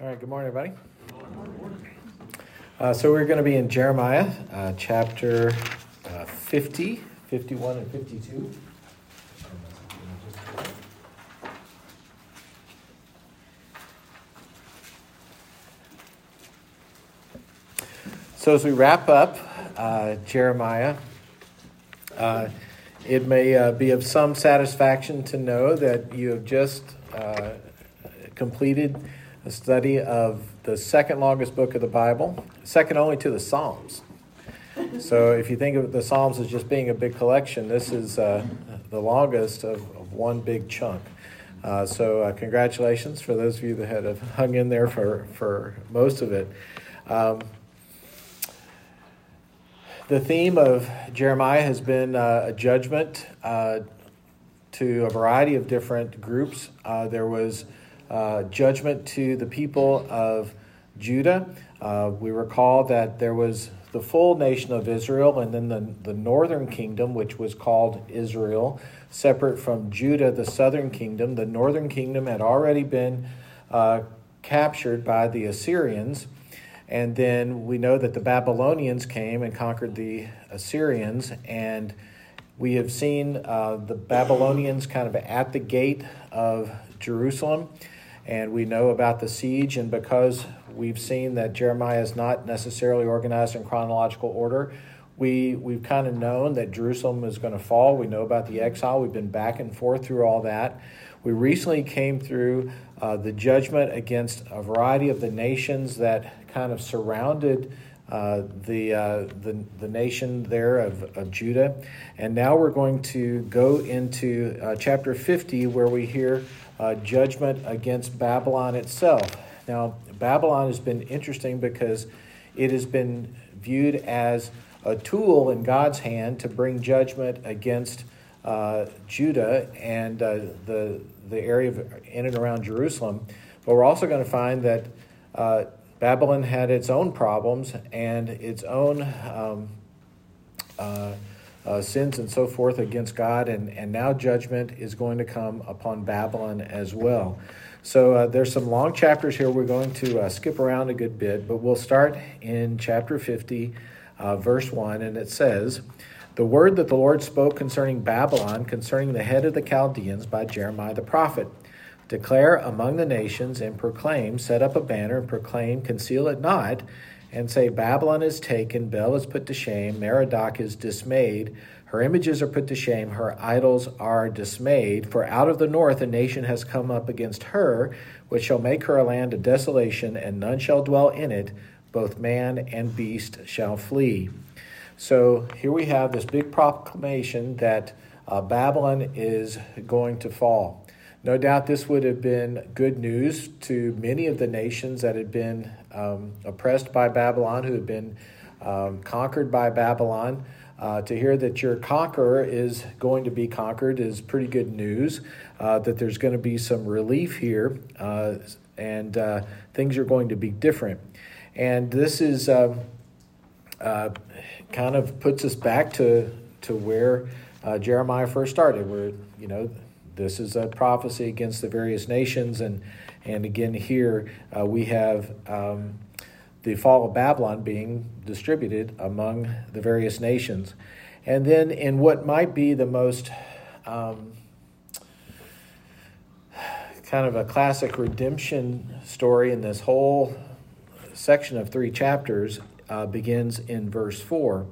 All right, good morning, everybody. Uh, so we're going to be in Jeremiah uh, chapter uh, 50, 51, and 52. So as we wrap up uh, Jeremiah, uh, it may uh, be of some satisfaction to know that you have just completed a study of the second longest book of the Bible, second only to the Psalms. So if you think of the Psalms as just being a big collection, this is uh, the longest of, of, one big chunk. Uh, so uh, congratulations for those of you that have hung in there for, for most of it. Um, the theme of Jeremiah has been uh, a judgment uh, to a variety of different groups. Uh, there was uh, judgment to the people of Judah. Uh, we recall that there was the full nation of Israel and then the, the northern kingdom, which was called Israel, separate from Judah, the southern kingdom. The northern kingdom had already been uh, captured by the Assyrians. And then we know that the Babylonians came and conquered the Assyrians. And we have seen uh, the Babylonians kind of at the gate of Jerusalem and we know about the siege. And because we've seen that Jeremiah is not necessarily organized in chronological order, we, we've kind of known that Jerusalem is going to fall. We know about the exile. We've been back and forth through all that. We recently came through uh, the judgment against a variety of the nations that kind of surrounded uh, the, uh, the, the nation there of, of Judah. And now we're going to go into uh, chapter 50, where we hear uh, judgment against Babylon itself. Now, Babylon has been interesting because it has been viewed as a tool in God's hand to bring judgment against uh, Judah and uh, the, the area of, in and around Jerusalem. But we're also going to find that uh, Babylon had its own problems and its own um, uh, sins and so forth against God, and, and now judgment is going to come upon Babylon as well. So uh, there's some long chapters here. We're going to uh, skip around a good bit, but we'll start in chapter 50, uh, verse 1, and it says, The word that the Lord spoke concerning Babylon, concerning the head of the Chaldeans by Jeremiah the prophet. Declare among the nations and proclaim, set up a banner and proclaim, conceal it not and say, Babylon is taken, Bel is put to shame, Merodach is dismayed, her images are put to shame, her idols are dismayed. For out of the north a nation has come up against her, which shall make her a land of desolation, and none shall dwell in it, both man and beast shall flee. So here we have this big proclamation that uh, Babylon is going to fall. No doubt this would have been good news to many of the nations that had been um, oppressed by Babylon, who had been um, conquered by Babylon. Uh, to hear that your conqueror is going to be conquered is pretty good news. Uh, that there's going to be some relief here, uh, and uh, things are going to be different. And this is um, uh, kind of puts us back to to where uh, Jeremiah first started, where you know this is a prophecy against the various nations, and and again here uh, we have um, the fall of Babylon being distributed among the various nations, and then in what might be the most um, kind of a classic redemption story in this whole section of three chapters uh, begins in verse four.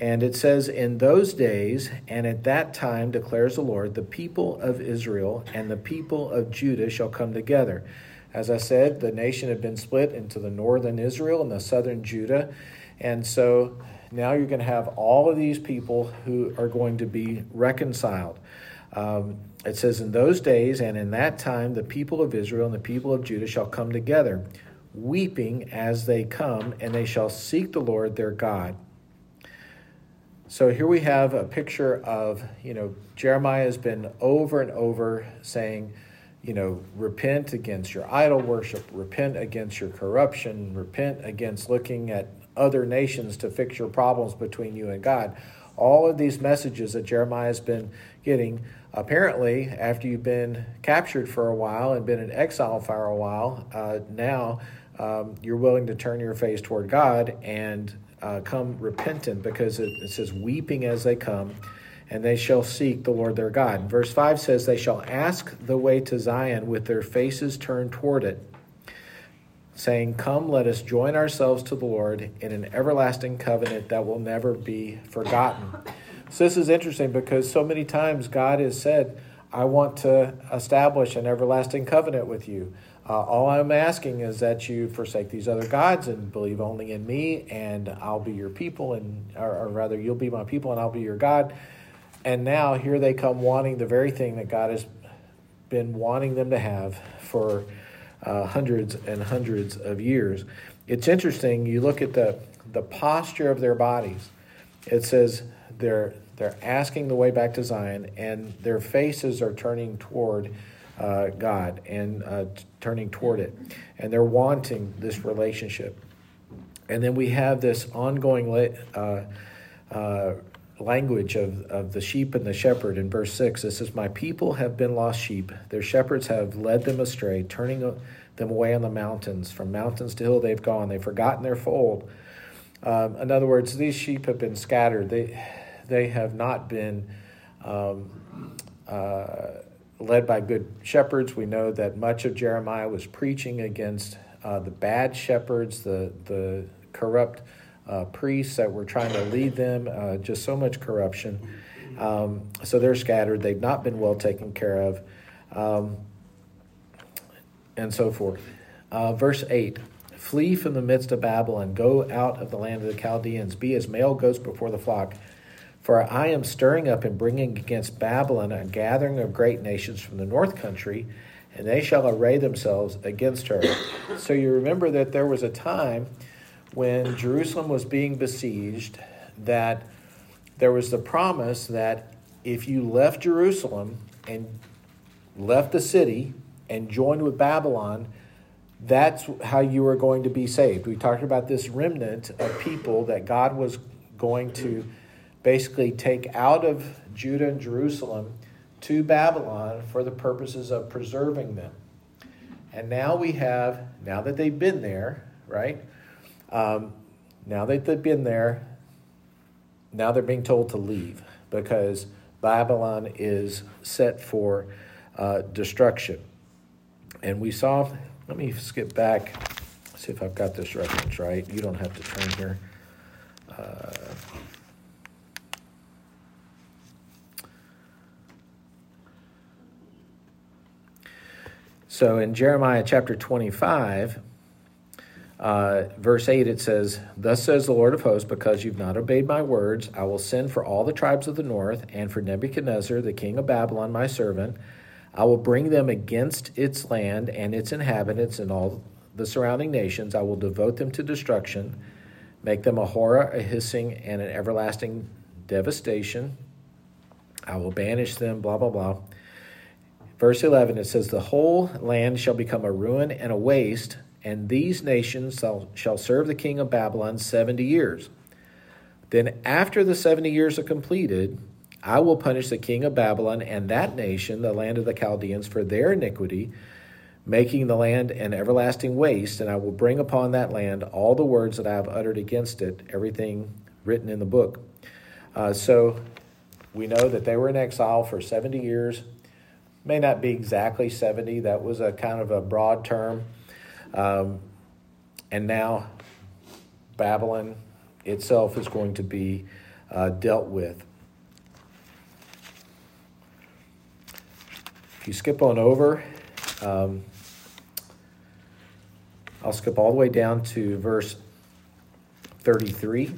And it says, In those days and at that time, declares the Lord, the people of Israel and the people of Judah shall come together. As I said, the nation had been split into the northern Israel and the southern Judah. And so now you're going to have all of these people who are going to be reconciled. Um, it says, In those days and in that time, the people of Israel and the people of Judah shall come together, weeping as they come, and they shall seek the Lord their God so here we have a picture of, you know, Jeremiah has been over and over saying, you know, repent against your idol worship, repent against your corruption, repent against looking at other nations to fix your problems between you and God. All of these messages that Jeremiah has been getting apparently, after you've been captured for a while and been in exile for a while, uh, now um, you're willing to turn your face toward God and uh, come repentant because it, it, says, weeping as they come, and they shall seek the Lord their God. Verse 5 says, They shall ask the way to Zion with their faces turned toward it, saying, Come, let us join ourselves to the Lord in an everlasting covenant that will never be forgotten. So this is interesting because so many times God has said, I want to establish an everlasting covenant with you. Uh, all I'm asking is that you forsake these other gods and believe only in me, and I'll be your people, and or, or rather, you'll be my people, and I'll be your God. And now here they come wanting the very thing that God has been wanting them to have for uh, hundreds and hundreds of years. It's interesting. You look at the the posture of their bodies. It says they're they're asking the way back to Zion, and their faces are turning toward uh, God and uh, t- turning toward it, and they're wanting this relationship. And then we have this ongoing uh, uh, language of, of the sheep and the shepherd in verse 6. It says, My people have been lost sheep. Their shepherds have led them astray, turning them away on the mountains. From mountains to hill they've gone. They've forgotten their fold. Um, in other words, these sheep have been scattered. They, they have not been um, uh, led by good shepherds. We know that much of Jeremiah was preaching against uh, the bad shepherds, the, the corrupt uh, priests that were trying to lead them, uh, just so much corruption. Um, so they're scattered. They've not been well taken care of, um, and so forth. Uh, verse 8 Flee from the midst of Babylon, go out of the land of the Chaldeans, be as male goats before the flock. For I am stirring up and bringing against Babylon a gathering of great nations from the north country, and they shall array themselves against her. So you remember that there was a time when Jerusalem was being besieged that there was the promise that if you left Jerusalem and left the city and joined with Babylon, that's how you were going to be saved. We talked about this remnant of people that God was going to basically take out of Judah and Jerusalem to Babylon for the purposes of preserving them. And now we have, now that they've been there, right? Um, now that they've been there, now they're being told to leave because Babylon is set for uh, destruction. And we saw, let me skip back, see if I've got this reference right. You don't have to turn here. Uh, So in Jeremiah chapter 25, uh, verse 8, it says, Thus says the Lord of hosts, because you've not obeyed my words, I will send for all the tribes of the north, and for Nebuchadnezzar, the king of Babylon, my servant. I will bring them against its land and its inhabitants and all the surrounding nations. I will devote them to destruction, make them a horror, a hissing, and an everlasting devastation. I will banish them, blah, blah, blah. Verse 11, it says, The whole land shall become a ruin and a waste, and these nations shall, serve the king of Babylon 70 years. Then, after the 70 years are completed, I will punish the king of Babylon and that nation, the land of the Chaldeans, for their iniquity, making the land an everlasting waste, and I will bring upon that land all the words that I have uttered against it, everything written in the book. Uh, so we know that they were in exile for 70 years may not be exactly 70. That was a kind of a broad term. Um, and now Babylon itself is going to be uh, dealt with. If you skip on over, um, I'll skip all the way down to verse 33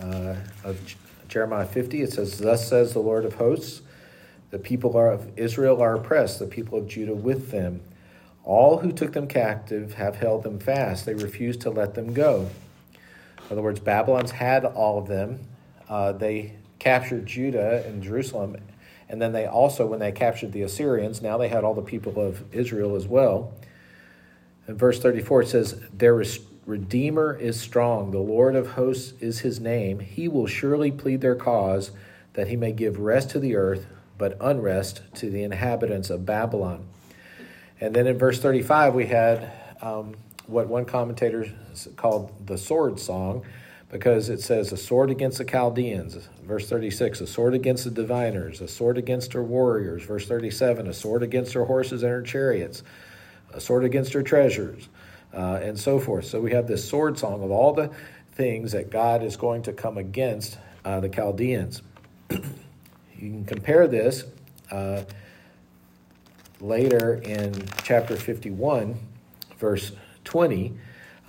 uh, of Jeremiah 50. It says, Thus says the Lord of hosts, the people of Israel are oppressed, the people of Judah with them. All who took them captive have held them fast. They refuse to let them go. In other words, Babylon's had all of them. Uh, they captured Judah and Jerusalem. And then they also, when they captured the Assyrians, now they had all the people of Israel as well. In verse 34, it says, Their Redeemer is strong. The Lord of hosts is his name. He will surely plead their cause that he may give rest to the earth but unrest to the inhabitants of Babylon. And then in verse 35, we had um, what one commentator called the sword song, because it says, A sword against the Chaldeans. Verse 36, a sword against the diviners, a sword against her warriors. Verse 37, a sword against her horses and her chariots, a sword against her treasures, uh, and so forth. So we have this sword song of all the things that God is going to come against uh, the Chaldeans. you can compare this uh, later in chapter 51, verse 20.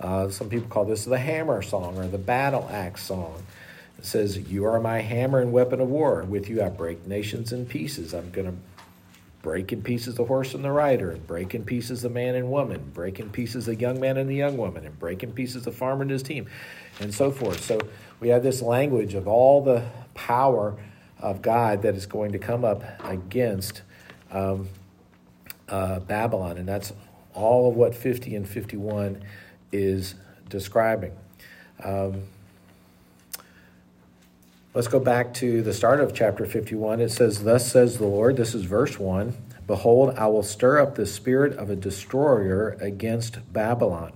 Uh, some people call this the hammer song or the battle axe song. It says, You are my hammer and weapon of war. With you I break nations in pieces. I'm going to break in pieces the horse and the rider, and break in pieces the man and woman, break in pieces the young man and the young woman, and break in pieces the farmer and his team, and so forth. So we have this language of all the power of God that is going to come up against um, uh, Babylon, and that's all of what 50 and 51 is describing. Um, let's go back to the start of chapter 51. It says, Thus says the Lord, this is verse 1 Behold, I will stir up the spirit of a destroyer against Babylon.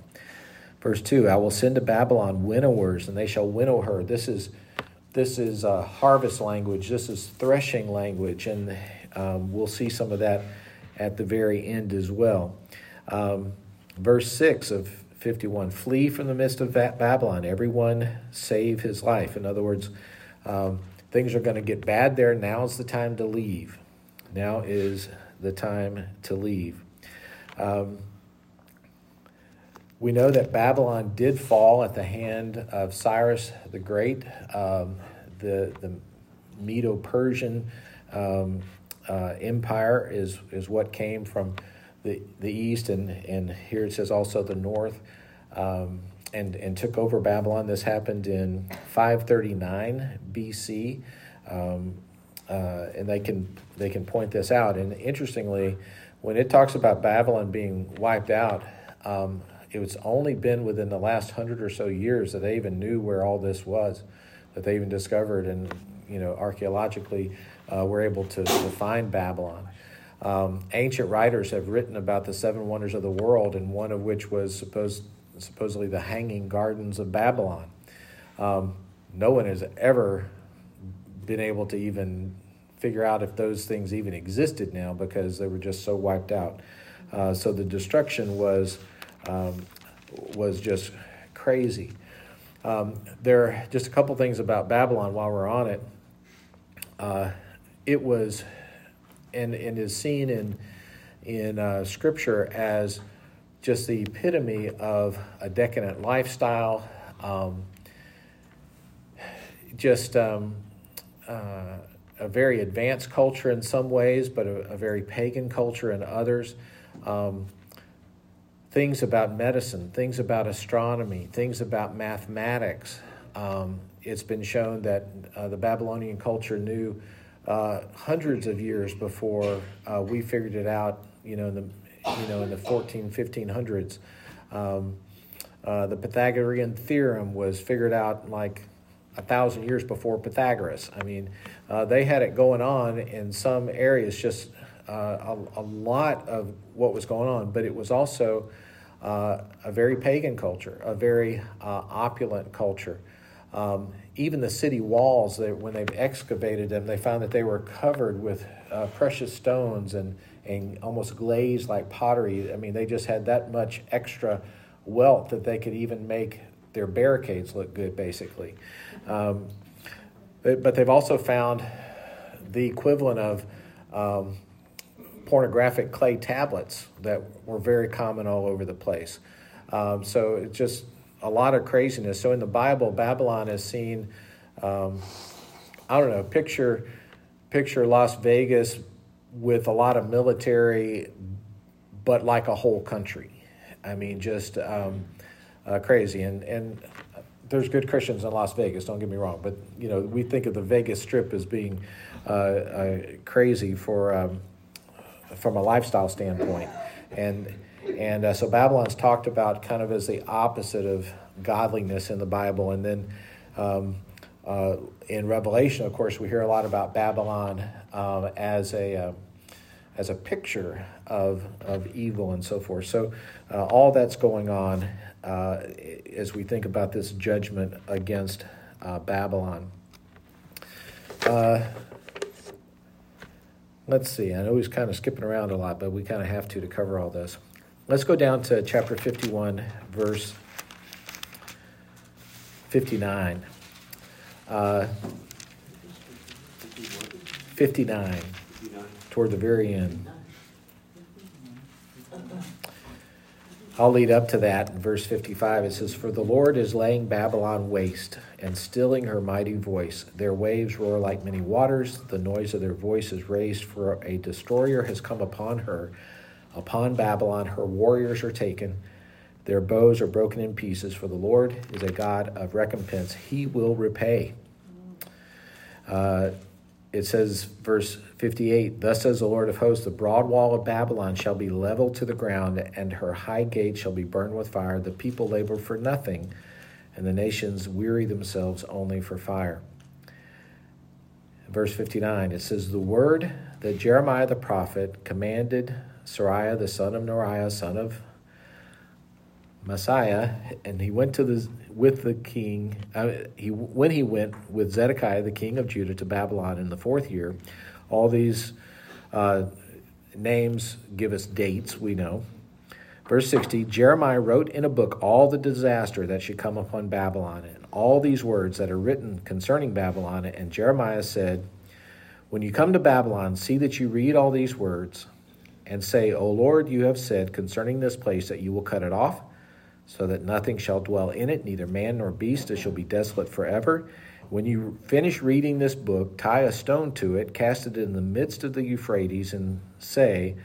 Verse 2 I will send to Babylon winnowers, and they shall winnow her. This is this is uh, harvest language. This is threshing language, and um, we'll see some of that at the very end as well. Um, verse 6 of 51 Flee from the midst of Babylon, everyone save his life. In other words, um, things are going to get bad there. Now's the time to leave. Now is the time to leave. Um, we know that Babylon did fall at the hand of Cyrus the Great, um, the, the Medo Persian um, uh, Empire is, is what came from the, the east, and, and here it says also the north, um, and, and took over Babylon. This happened in 539 BC. Um, uh, and they can they can point this out. And interestingly, when it talks about Babylon being wiped out, um, it's only been within the last hundred or so years that they even knew where all this was, that they even discovered and you know archaeologically uh, were able to, to find Babylon. Um, ancient writers have written about the seven wonders of the world, and one of which was supposed, supposedly the Hanging Gardens of Babylon. Um, no one has ever been able to even figure out if those things even existed now because they were just so wiped out. Uh, so the destruction was um, was just crazy. Um, there are just a couple things about Babylon while we're on it. Uh, it was and, and is seen in in uh, Scripture as just the epitome of a decadent lifestyle. Um, just um, uh, a very advanced culture in some ways, but a, a very pagan culture in others. Um, things about medicine, things about astronomy, things about mathematics. Um, it's been shown that uh, the Babylonian culture knew uh, hundreds of years before uh, we figured it out. You know, in the you know in the 14, 1500s. Um, uh, the Pythagorean theorem was figured out like a thousand years before Pythagoras. I mean, uh, they had it going on in some areas, just uh, a, a, lot of what was going on, but it was also uh, a very pagan culture, a very uh, opulent culture. Um, even the city walls, they, when they've excavated them, they found that they were covered with uh, precious stones and, and almost glazed like pottery. I mean, they just had that much extra wealth that they could even make their barricades look good, basically. Um, but, but, they've also found the equivalent of um, pornographic clay tablets that were very common all over the place. Um, so it's just a lot of craziness. So in the Bible, Babylon is seen. Um, I don't know. Picture, picture Las Vegas with a lot of military, but like a whole country. I mean, just um, uh, crazy. And and there's good Christians in Las Vegas. Don't get me wrong, but you know we think of the Vegas Strip as being uh, uh, crazy for um, from a lifestyle standpoint, and and uh, so Babylon's talked about kind of as the opposite of godliness in the Bible, and then. Um, uh, in Revelation, of course, we hear a lot about Babylon um, as a uh, as a picture of of evil and so forth. So uh, all that's going on uh, as we think about this judgment against uh, Babylon. Let's see. I know he's kind of skipping around a lot, but we kind of have to to cover all this. Let's go down to chapter 51, verse 59. Uh, 59, toward the very end. I'll lead up to that in verse 55. It says, For the Lord is laying Babylon waste and stilling her mighty voice. Their waves roar like many waters. The noise of their voice is raised, for a destroyer has come upon her. Upon Babylon, her warriors are taken. Their bows are broken in pieces, for the Lord is a God of recompense. He will repay. Uh, it says, verse 58 Thus says the Lord of hosts, the broad wall of Babylon shall be leveled to the ground, and her high gate shall be burned with fire. The people labor for nothing, and the nations weary themselves only for fire. Verse 59, it says, The word that Jeremiah the prophet commanded Seraiah the son of Neriah, son of Mahseiah, and he went to the with the king. Uh, he when he went with Zedekiah the king of Judah to Babylon in the fourth year. All these uh, names give us dates. We know. Verse 60 Jeremiah wrote in a book all the disaster that should come upon Babylon, and all these words that are written concerning Babylon. And Jeremiah said, When you come to Babylon, see that you read all these words, and say, O Lord, you have said concerning this place that you will cut it off so that nothing shall dwell in it, neither man nor beast, it shall be desolate forever. When you finish reading this book, tie a stone to it, cast it in the midst of the Euphrates, and say,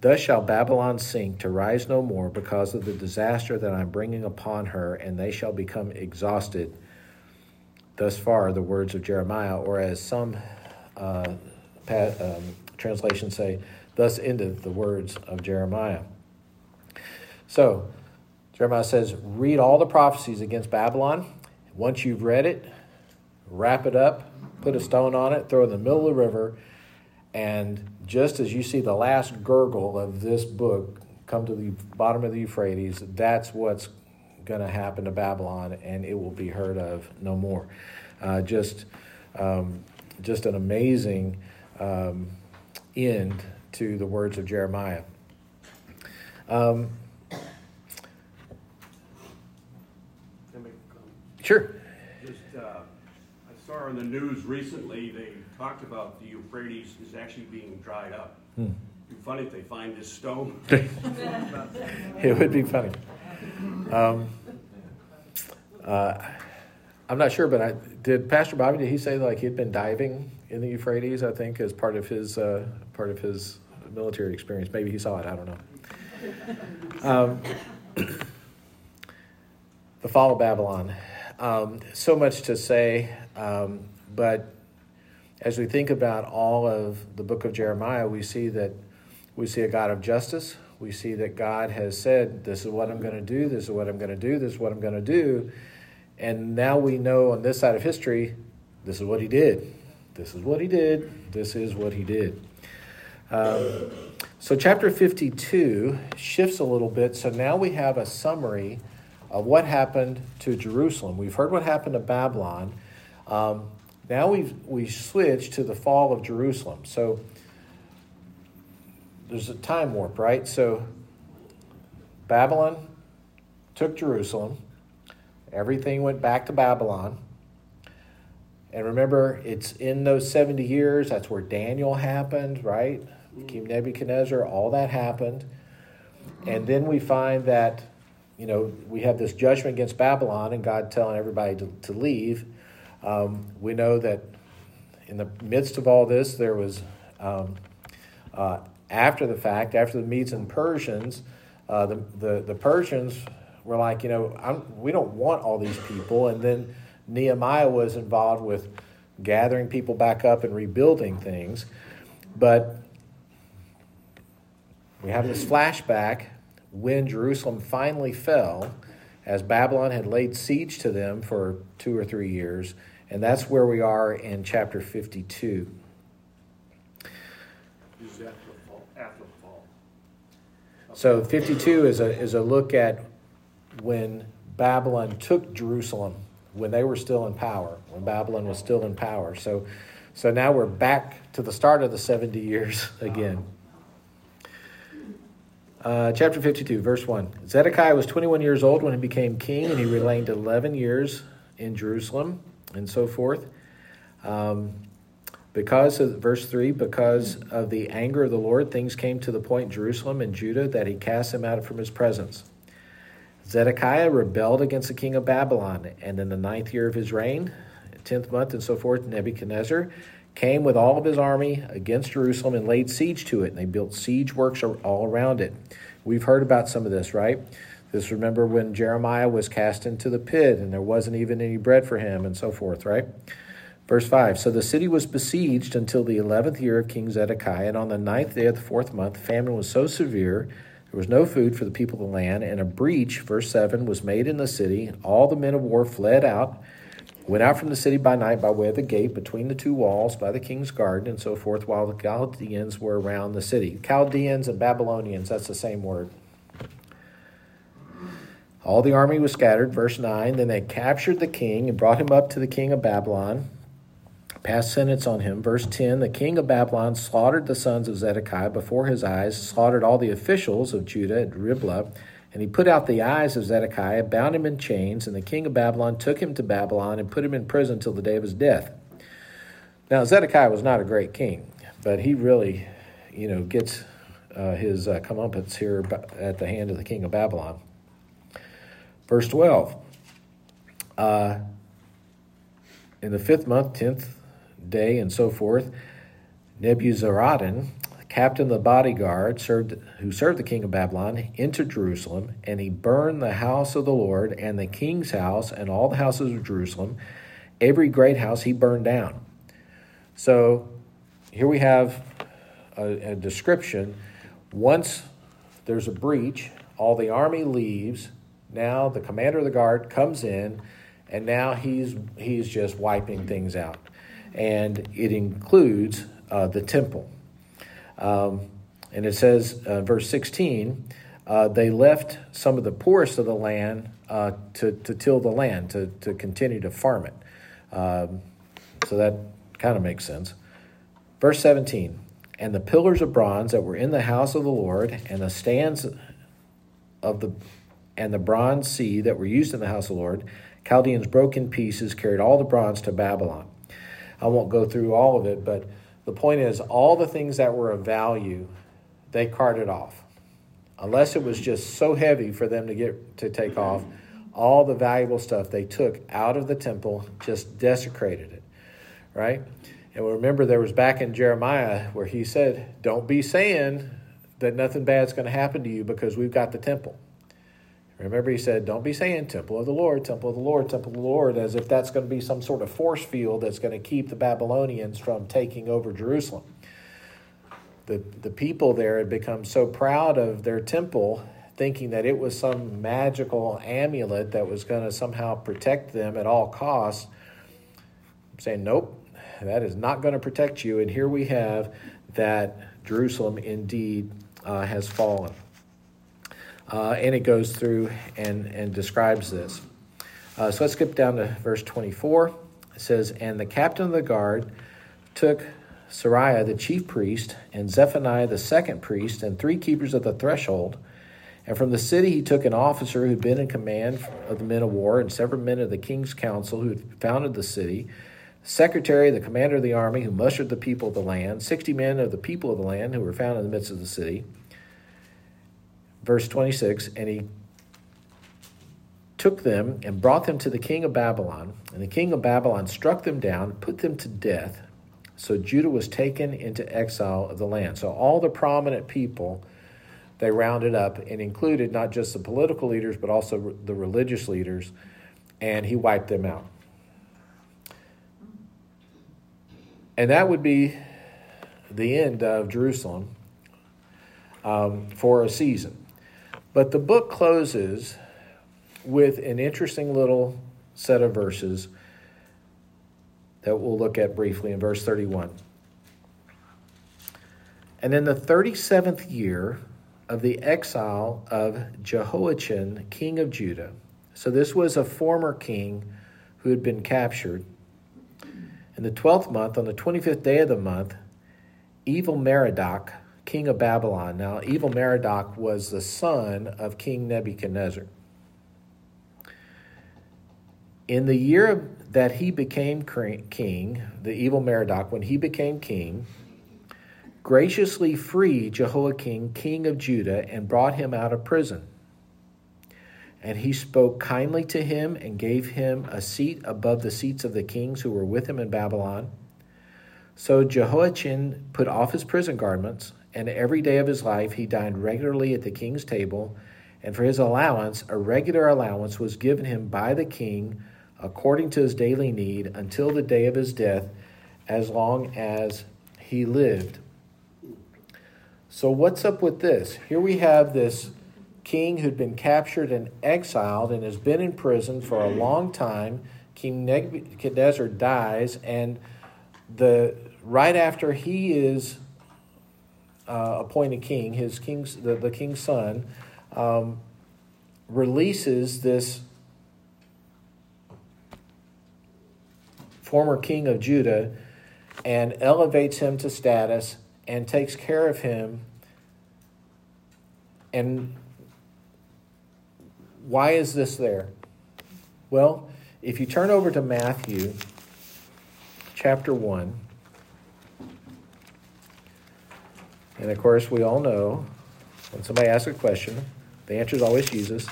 Thus shall Babylon sink to rise no more because of the disaster that I'm bringing upon her, and they shall become exhausted. Thus far, the words of Jeremiah, or as some uh, um, translations say, thus ended the words of Jeremiah. So, Jeremiah says, read all the prophecies against Babylon. Once you've read it, wrap it up, put a stone on it, throw it in the middle of the river, and just as you see the last gurgle of this book come to the bottom of the Euphrates, that's what's going to happen to Babylon, and it will be heard of no more. Uh, just, um, just an amazing um, end to the words of Jeremiah. Um, Sure. Just, uh, I saw in the news recently, they talked about the Euphrates is actually being dried up. Hmm. It'd be funny if they find this stone. it would be funny. Um, uh, I'm not sure, but I, did Pastor Bobby? Did he say like he'd been diving in the Euphrates? I think as part of his uh, part of his military experience. Maybe he saw it. I don't know. Um, the fall of Babylon. Um, so much to say, um, but as we think about all of the book of Jeremiah, we see that we see a God of justice. We see that God has said, This is what I'm going to do, this is what I'm going to do, this is what I'm going to do. And now we know on this side of history, this is what he did. This is what he did. This is what he did. Um, so, chapter 52 shifts a little bit. So now we have a summary of what happened to Jerusalem. We've heard what happened to Babylon. Um, now we've we switch to the fall of Jerusalem. So there's a time warp, right? So Babylon took Jerusalem. Everything went back to Babylon. And remember, it's in those 70 years, that's where Daniel happened, right? King Nebuchadnezzar, all that happened. And then we find that you know, we have this judgment against Babylon and God telling everybody to, to leave. Um, we know that in the midst of all this, there was, um, uh, after the fact, after the Medes and Persians, uh, the, the, the, Persians were like, you know, I'm, we don't want all these people. And then Nehemiah was involved with gathering people back up and rebuilding things. But we have this flashback when Jerusalem finally fell, as Babylon had laid siege to them for two or three years, And that's where we are in chapter 52. Is that the fall, after the fall? So 52 is a, is a look at when Babylon took Jerusalem, when they were still in power, when Babylon was still in power. So, so now we're back to the start of the 70 years again. Uh, chapter 52, verse 1. Zedekiah was 21 years old when he became king, and he reigned 11 years in Jerusalem and so forth. Um, because of verse 3 because of the anger of the lord things came to the point in jerusalem and judah that he cast them out from his presence zedekiah rebelled against the king of babylon and in the ninth year of his reign tenth month and so forth nebuchadnezzar came with all of his army against jerusalem and laid siege to it and they built siege works all around it we've heard about some of this right this remember when Jeremiah was cast into the pit and there wasn't even any bread for him and so forth, right? Verse 5 So the city was besieged until the eleventh year of King Zedekiah, and on the ninth day of the fourth month, famine was so severe, there was no food for the people of the land, and a breach, verse 7, was made in the city. All the men of war fled out, went out from the city by night by way of the gate between the two walls by the king's garden, and so forth, while the Chaldeans were around the city. Chaldeans and Babylonians, that's the same word. All the army was scattered. Verse 9 Then they captured the king and brought him up to the king of Babylon, passed sentence on him. Verse 10 The king of Babylon slaughtered the sons of Zedekiah before his eyes, slaughtered all the officials of Judah at Riblah. And he put out the eyes of Zedekiah, bound him in chains, and the king of Babylon took him to Babylon and put him in prison till the day of his death. Now, Zedekiah was not a great king, but he really, you know, gets uh, his uh, comeuppance here at the hand of the king of Babylon. Verse 12. Uh, in the fifth month, tenth day, and so forth, Nebuzaradan, captain of the bodyguard, served, who served the king of Babylon, entered Jerusalem, and he burned the house of the Lord and the king's house and all the houses of Jerusalem. Every great house he burned down. So here we have a, a description. Once there's a breach, all the army leaves, now the commander of the guard comes in, and now he's he's just wiping things out, and it includes uh, the temple. Um, and it says, uh, verse 16, uh, they left some of the poorest of the land uh, to, to till the land, to, to continue to farm it. Um, so that kind of makes sense. Verse 17, and the pillars of bronze that were in the house of the Lord, and the stands of the and the bronze sea that were used in the house of the Lord, Chaldeans broke in pieces, carried all the bronze to Babylon. I won't go through all of it, but the point is, all the things that were of value, they carted off. Unless it was just so heavy for them to get to take off, all the valuable stuff they took out of the temple, just desecrated it, right? And remember, there was back in Jeremiah where he said, "Don't be saying that nothing bad's going to happen to you because we've got the temple." Remember, he said, Don't be saying temple of the Lord, temple of the Lord, temple of the Lord, as if that's going to be some sort of force field that's going to keep the Babylonians from taking over Jerusalem. The, the people there had become so proud of their temple, thinking that it was some magical amulet that was going to somehow protect them at all costs, saying, Nope, that is not going to protect you. And here we have that Jerusalem indeed uh, has fallen. Uh, and it goes through and, and describes this. Uh, so let's skip down to verse 24. It says, And the captain of the guard took Seraiah the chief priest, and Zephaniah the second priest, and three keepers of the threshold. And from the city he took an officer who'd been in command of the men of war, and several men of the king's council who had founded the city, secretary, the commander of the army who mustered the people of the land, sixty men of the people of the land who were found in the midst of the city verse 26 and he took them and brought them to the king of Babylon. And the king of Babylon struck them down, put them to death. So Judah was taken into exile of the land. So all the prominent people they rounded up and included not just the political leaders, but also the religious leaders, and he wiped them out. And that would be the end of Jerusalem um, for a season. But the book closes with an interesting little set of verses that we'll look at briefly in verse 31. And in the 37th year of the exile of Jehoiachin, king of Judah, so this was a former king who had been captured. In the 12th month, on the 25th day of the month, Evil Merodach, king of Babylon. Now, Evil Merodach was the son of King Nebuchadnezzar. In the year that he became king, the evil Merodach, when he became king, graciously freed Jehoiakim, king of Judah, and brought him out of prison. And he spoke kindly to him and gave him a seat above the seats of the kings who were with him in Babylon. So Jehoiachin put off his prison garments, and every day of his life he dined regularly at the king's table. And for his allowance, a regular allowance was given him by the king according to his daily need until the day of his death, as long as he lived. So, what's up with this? Here we have this king who'd been captured and exiled and has been in prison for a long time. King Nebuchadnezzar dies, and the right after he is uh, appointed king, his king's the, the king's son um, releases this former king of Judah, and elevates him to status and takes care of him. And why is this there? Well, if you turn over to Matthew chapter 1, and of course, we all know when somebody asks a question, the answer is always Jesus.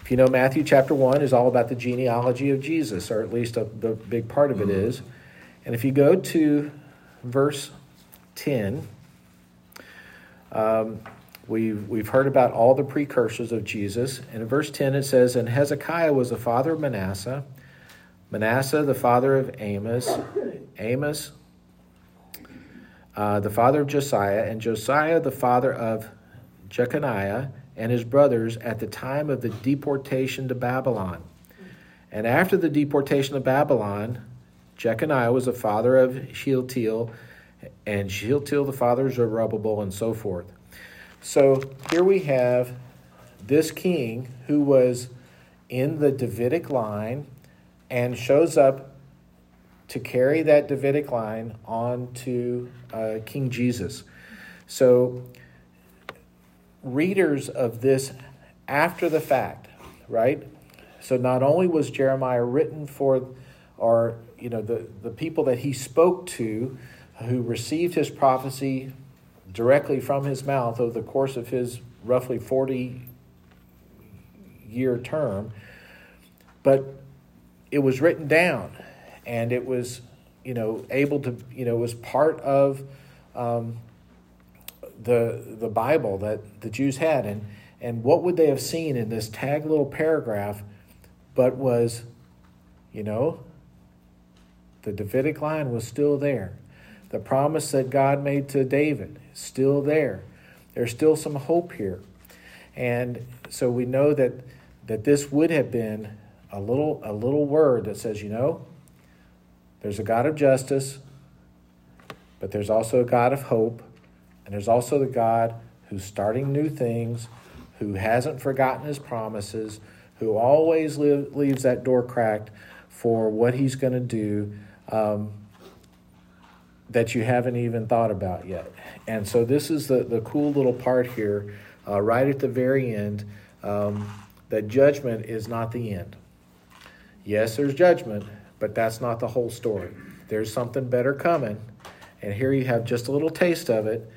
If you know, Matthew chapter 1 is all about the genealogy of Jesus, or at least a, the big part of it mm-hmm. is. And if you go to verse 10, um, we've, we've heard about all the precursors of Jesus. And in verse 10, it says, And Hezekiah was the father of Manasseh, Manasseh the father of Amos, Amos uh, the father of Josiah, and Josiah the father of Jeconiah and his brothers at the time of the deportation to Babylon. And after the deportation of Babylon, Jeconiah was the father of Shealtiel, and Shealtiel the father of Zerubbabel, and so forth. So here we have this king who was in the Davidic line and shows up to carry that Davidic line on to uh, King Jesus. So readers of this after the fact, right? So not only was Jeremiah written for, or you know, the, the people that he spoke to, who received his prophecy directly from his mouth over the course of his roughly 40 year term, but it was written down and it was, you know, able to, you know, was part of um, the the Bible that the Jews had, and and what would they have seen in this tag little paragraph, but was, you know, the Davidic line was still there, the promise that God made to David still there. There's still some hope here, and so we know that that this would have been a little a little word that says, you know, there's a God of justice, but there's also a God of hope and there's also the God who's starting new things, who hasn't forgotten his promises, who always live, leaves that door cracked for what he's going to do um, that you haven't even thought about yet. And so this is the, the cool little part here, uh, right at the very end, um, that judgment is not the end. Yes, there's judgment, but that's not the whole story. There's something better coming. And here you have just a little taste of it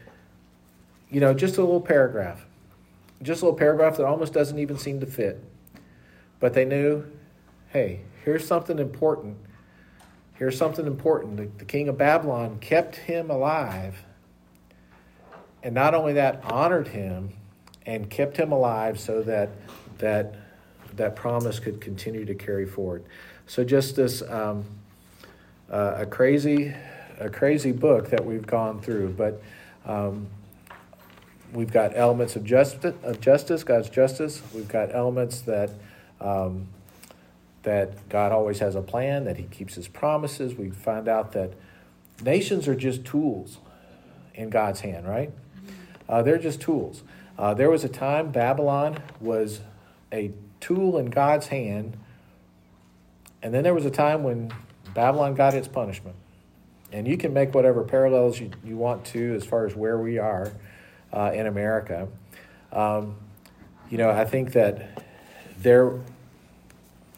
you know, just a little paragraph. Just a little paragraph that almost doesn't even seem to fit. But they knew, hey, here's something important. Here's something important. The, the king of Babylon kept him alive. And not only that, honored him and kept him alive so that that that promise could continue to carry forward. So just this um, uh, a crazy a crazy book that we've gone through, but um, we've got elements of justice, of justice, God's justice. We've got elements that um, that God always has a plan, that He keeps His promises. We find out that nations are just tools in God's hand, right? Uh, they're just tools. Uh, there was a time Babylon was a tool in God's hand, and then there was a time when Babylon got its punishment. And you can make whatever parallels you, you want to as far as where we are uh, in America. Um, you know, I think that there,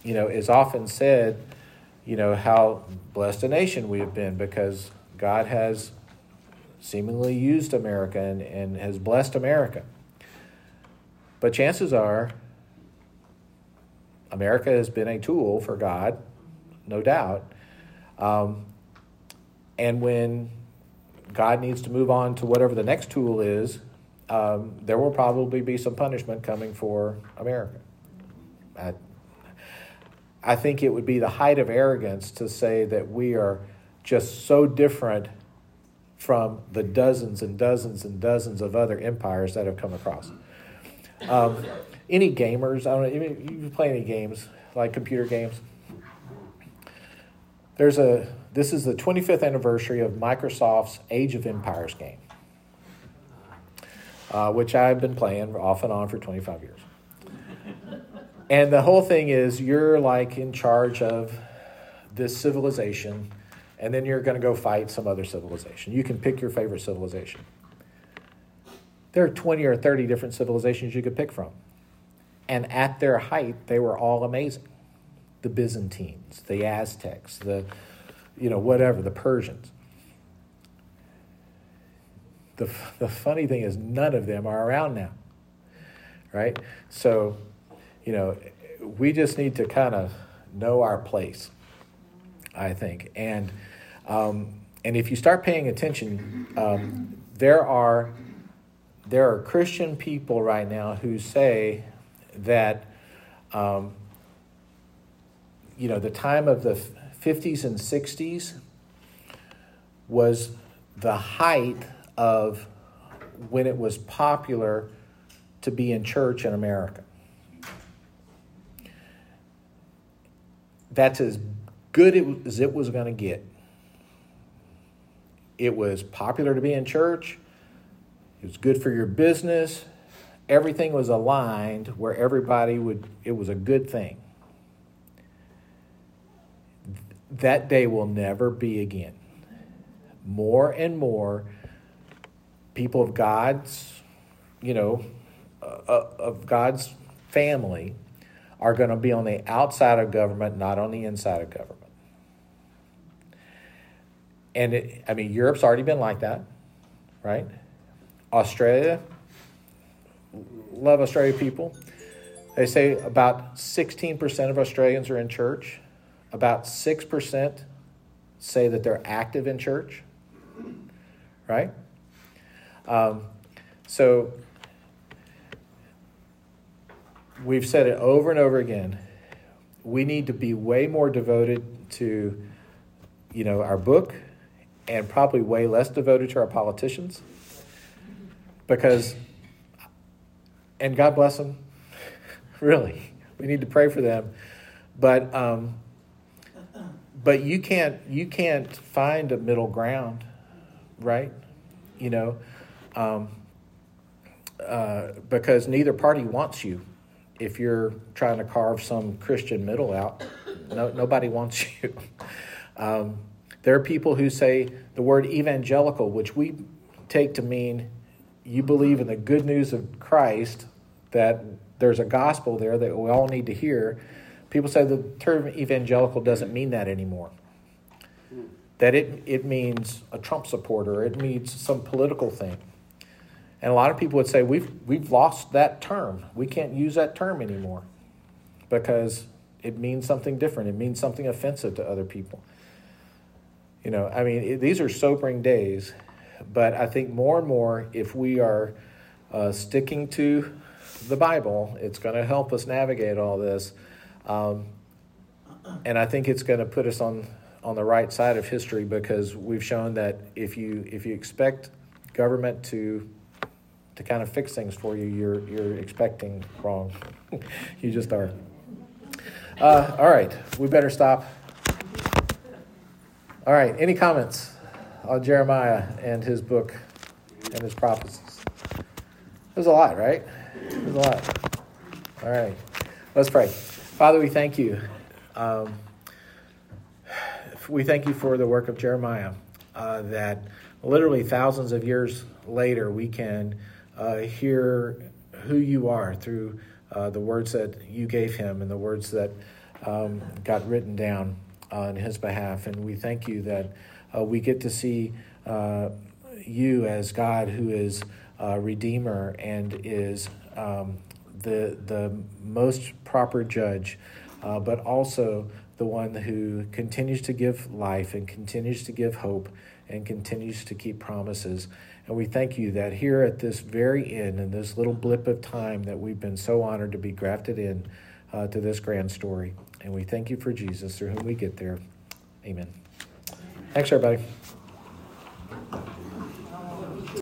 you know, is often said, you know, how blessed a nation we have been because God has seemingly used America and, and has blessed America. But chances are, America has been a tool for God, no doubt. Um, and when God needs to move on to whatever the next tool is, um, there will probably be some punishment coming for America. I, I think it would be the height of arrogance to say that we are just so different from the dozens and dozens and dozens of other empires that have come across. Um, any gamers? I don't know. You play any games like computer games? There's a. This is the 25th anniversary of Microsoft's Age of Empires game, uh, which I've been playing off and on for 25 years. And the whole thing is you're like in charge of this civilization, and then you're going to go fight some other civilization. You can pick your favorite civilization. There are 20 or 30 different civilizations you could pick from. And at their height, they were all amazing. The Byzantines, the Aztecs, the, you know, whatever, the Persians. The, the funny thing is, none of them are around now, right? So, you know, we just need to kind of know our place, I think. And, um, and if you start paying attention, um, there are there are Christian people right now who say that, um, you know, the time of the 50s and 60s was the height of when it was popular to be in church in America. That's as good as it was going to get. It was popular to be in church it was good for your business. Everything was aligned where everybody would, it was a good thing. That day will never be again. More and more people of God's, you know, uh, uh of God's family are going to be on the outside of government, not on the inside of government. And it, I mean, Europe's already been like that, right? Australia, love Australia people. They say about 16% of Australians are in church. About 6% say that they're active in church. Right? Um, so we've said it over and over again. We need to be way more devoted to, you know, our book and probably way less devoted to our politicians because, and God bless them, really, we need to pray for them, but um, but you can't you can't find a middle ground, right? You know, um, uh, because neither party wants you. If you're trying to carve some Christian middle out, no, nobody wants you. Um, there are people who say the word evangelical, which we take to mean you believe in the good news of Christ, that there's a gospel there that we all need to hear, people say the term evangelical doesn't mean that anymore. That it, it means a Trump supporter, it means some political thing. And a lot of people would say, we've, we've lost that term. We can't use that term anymore because it means something different. It means something offensive to other people. You know, I mean, it, these are sobering days. But I think more and more, if we are uh, sticking to the Bible, it's going to help us navigate all this. Um, and I think it's going to put us on, on the right side of history because we've shown that if you, if you expect government to, to kind of fix things for you, you're, you're expecting wrong. you just are. Uh, all right, we better stop. All right, any comments on Jeremiah and his book and his prophecies? There's a lot, right? There's a lot. All right, let's pray. Father, we thank you. Um, we thank you for the work of Jeremiah, uh, that literally thousands of years later we can uh, hear who you are through uh, the words that you gave him and the words that um, got written down on his behalf. And we thank you that uh, we get to see uh, you as God who is a Redeemer and is um, the, the most proper judge, uh, but also the one who continues to give life and continues to give hope and continues to keep promises. And we thank you that here at this very end, in this little blip of time, that we've been so honored to be grafted in uh, to this grand story. And we thank you for Jesus, through whom we get there. Amen. Thanks, everybody.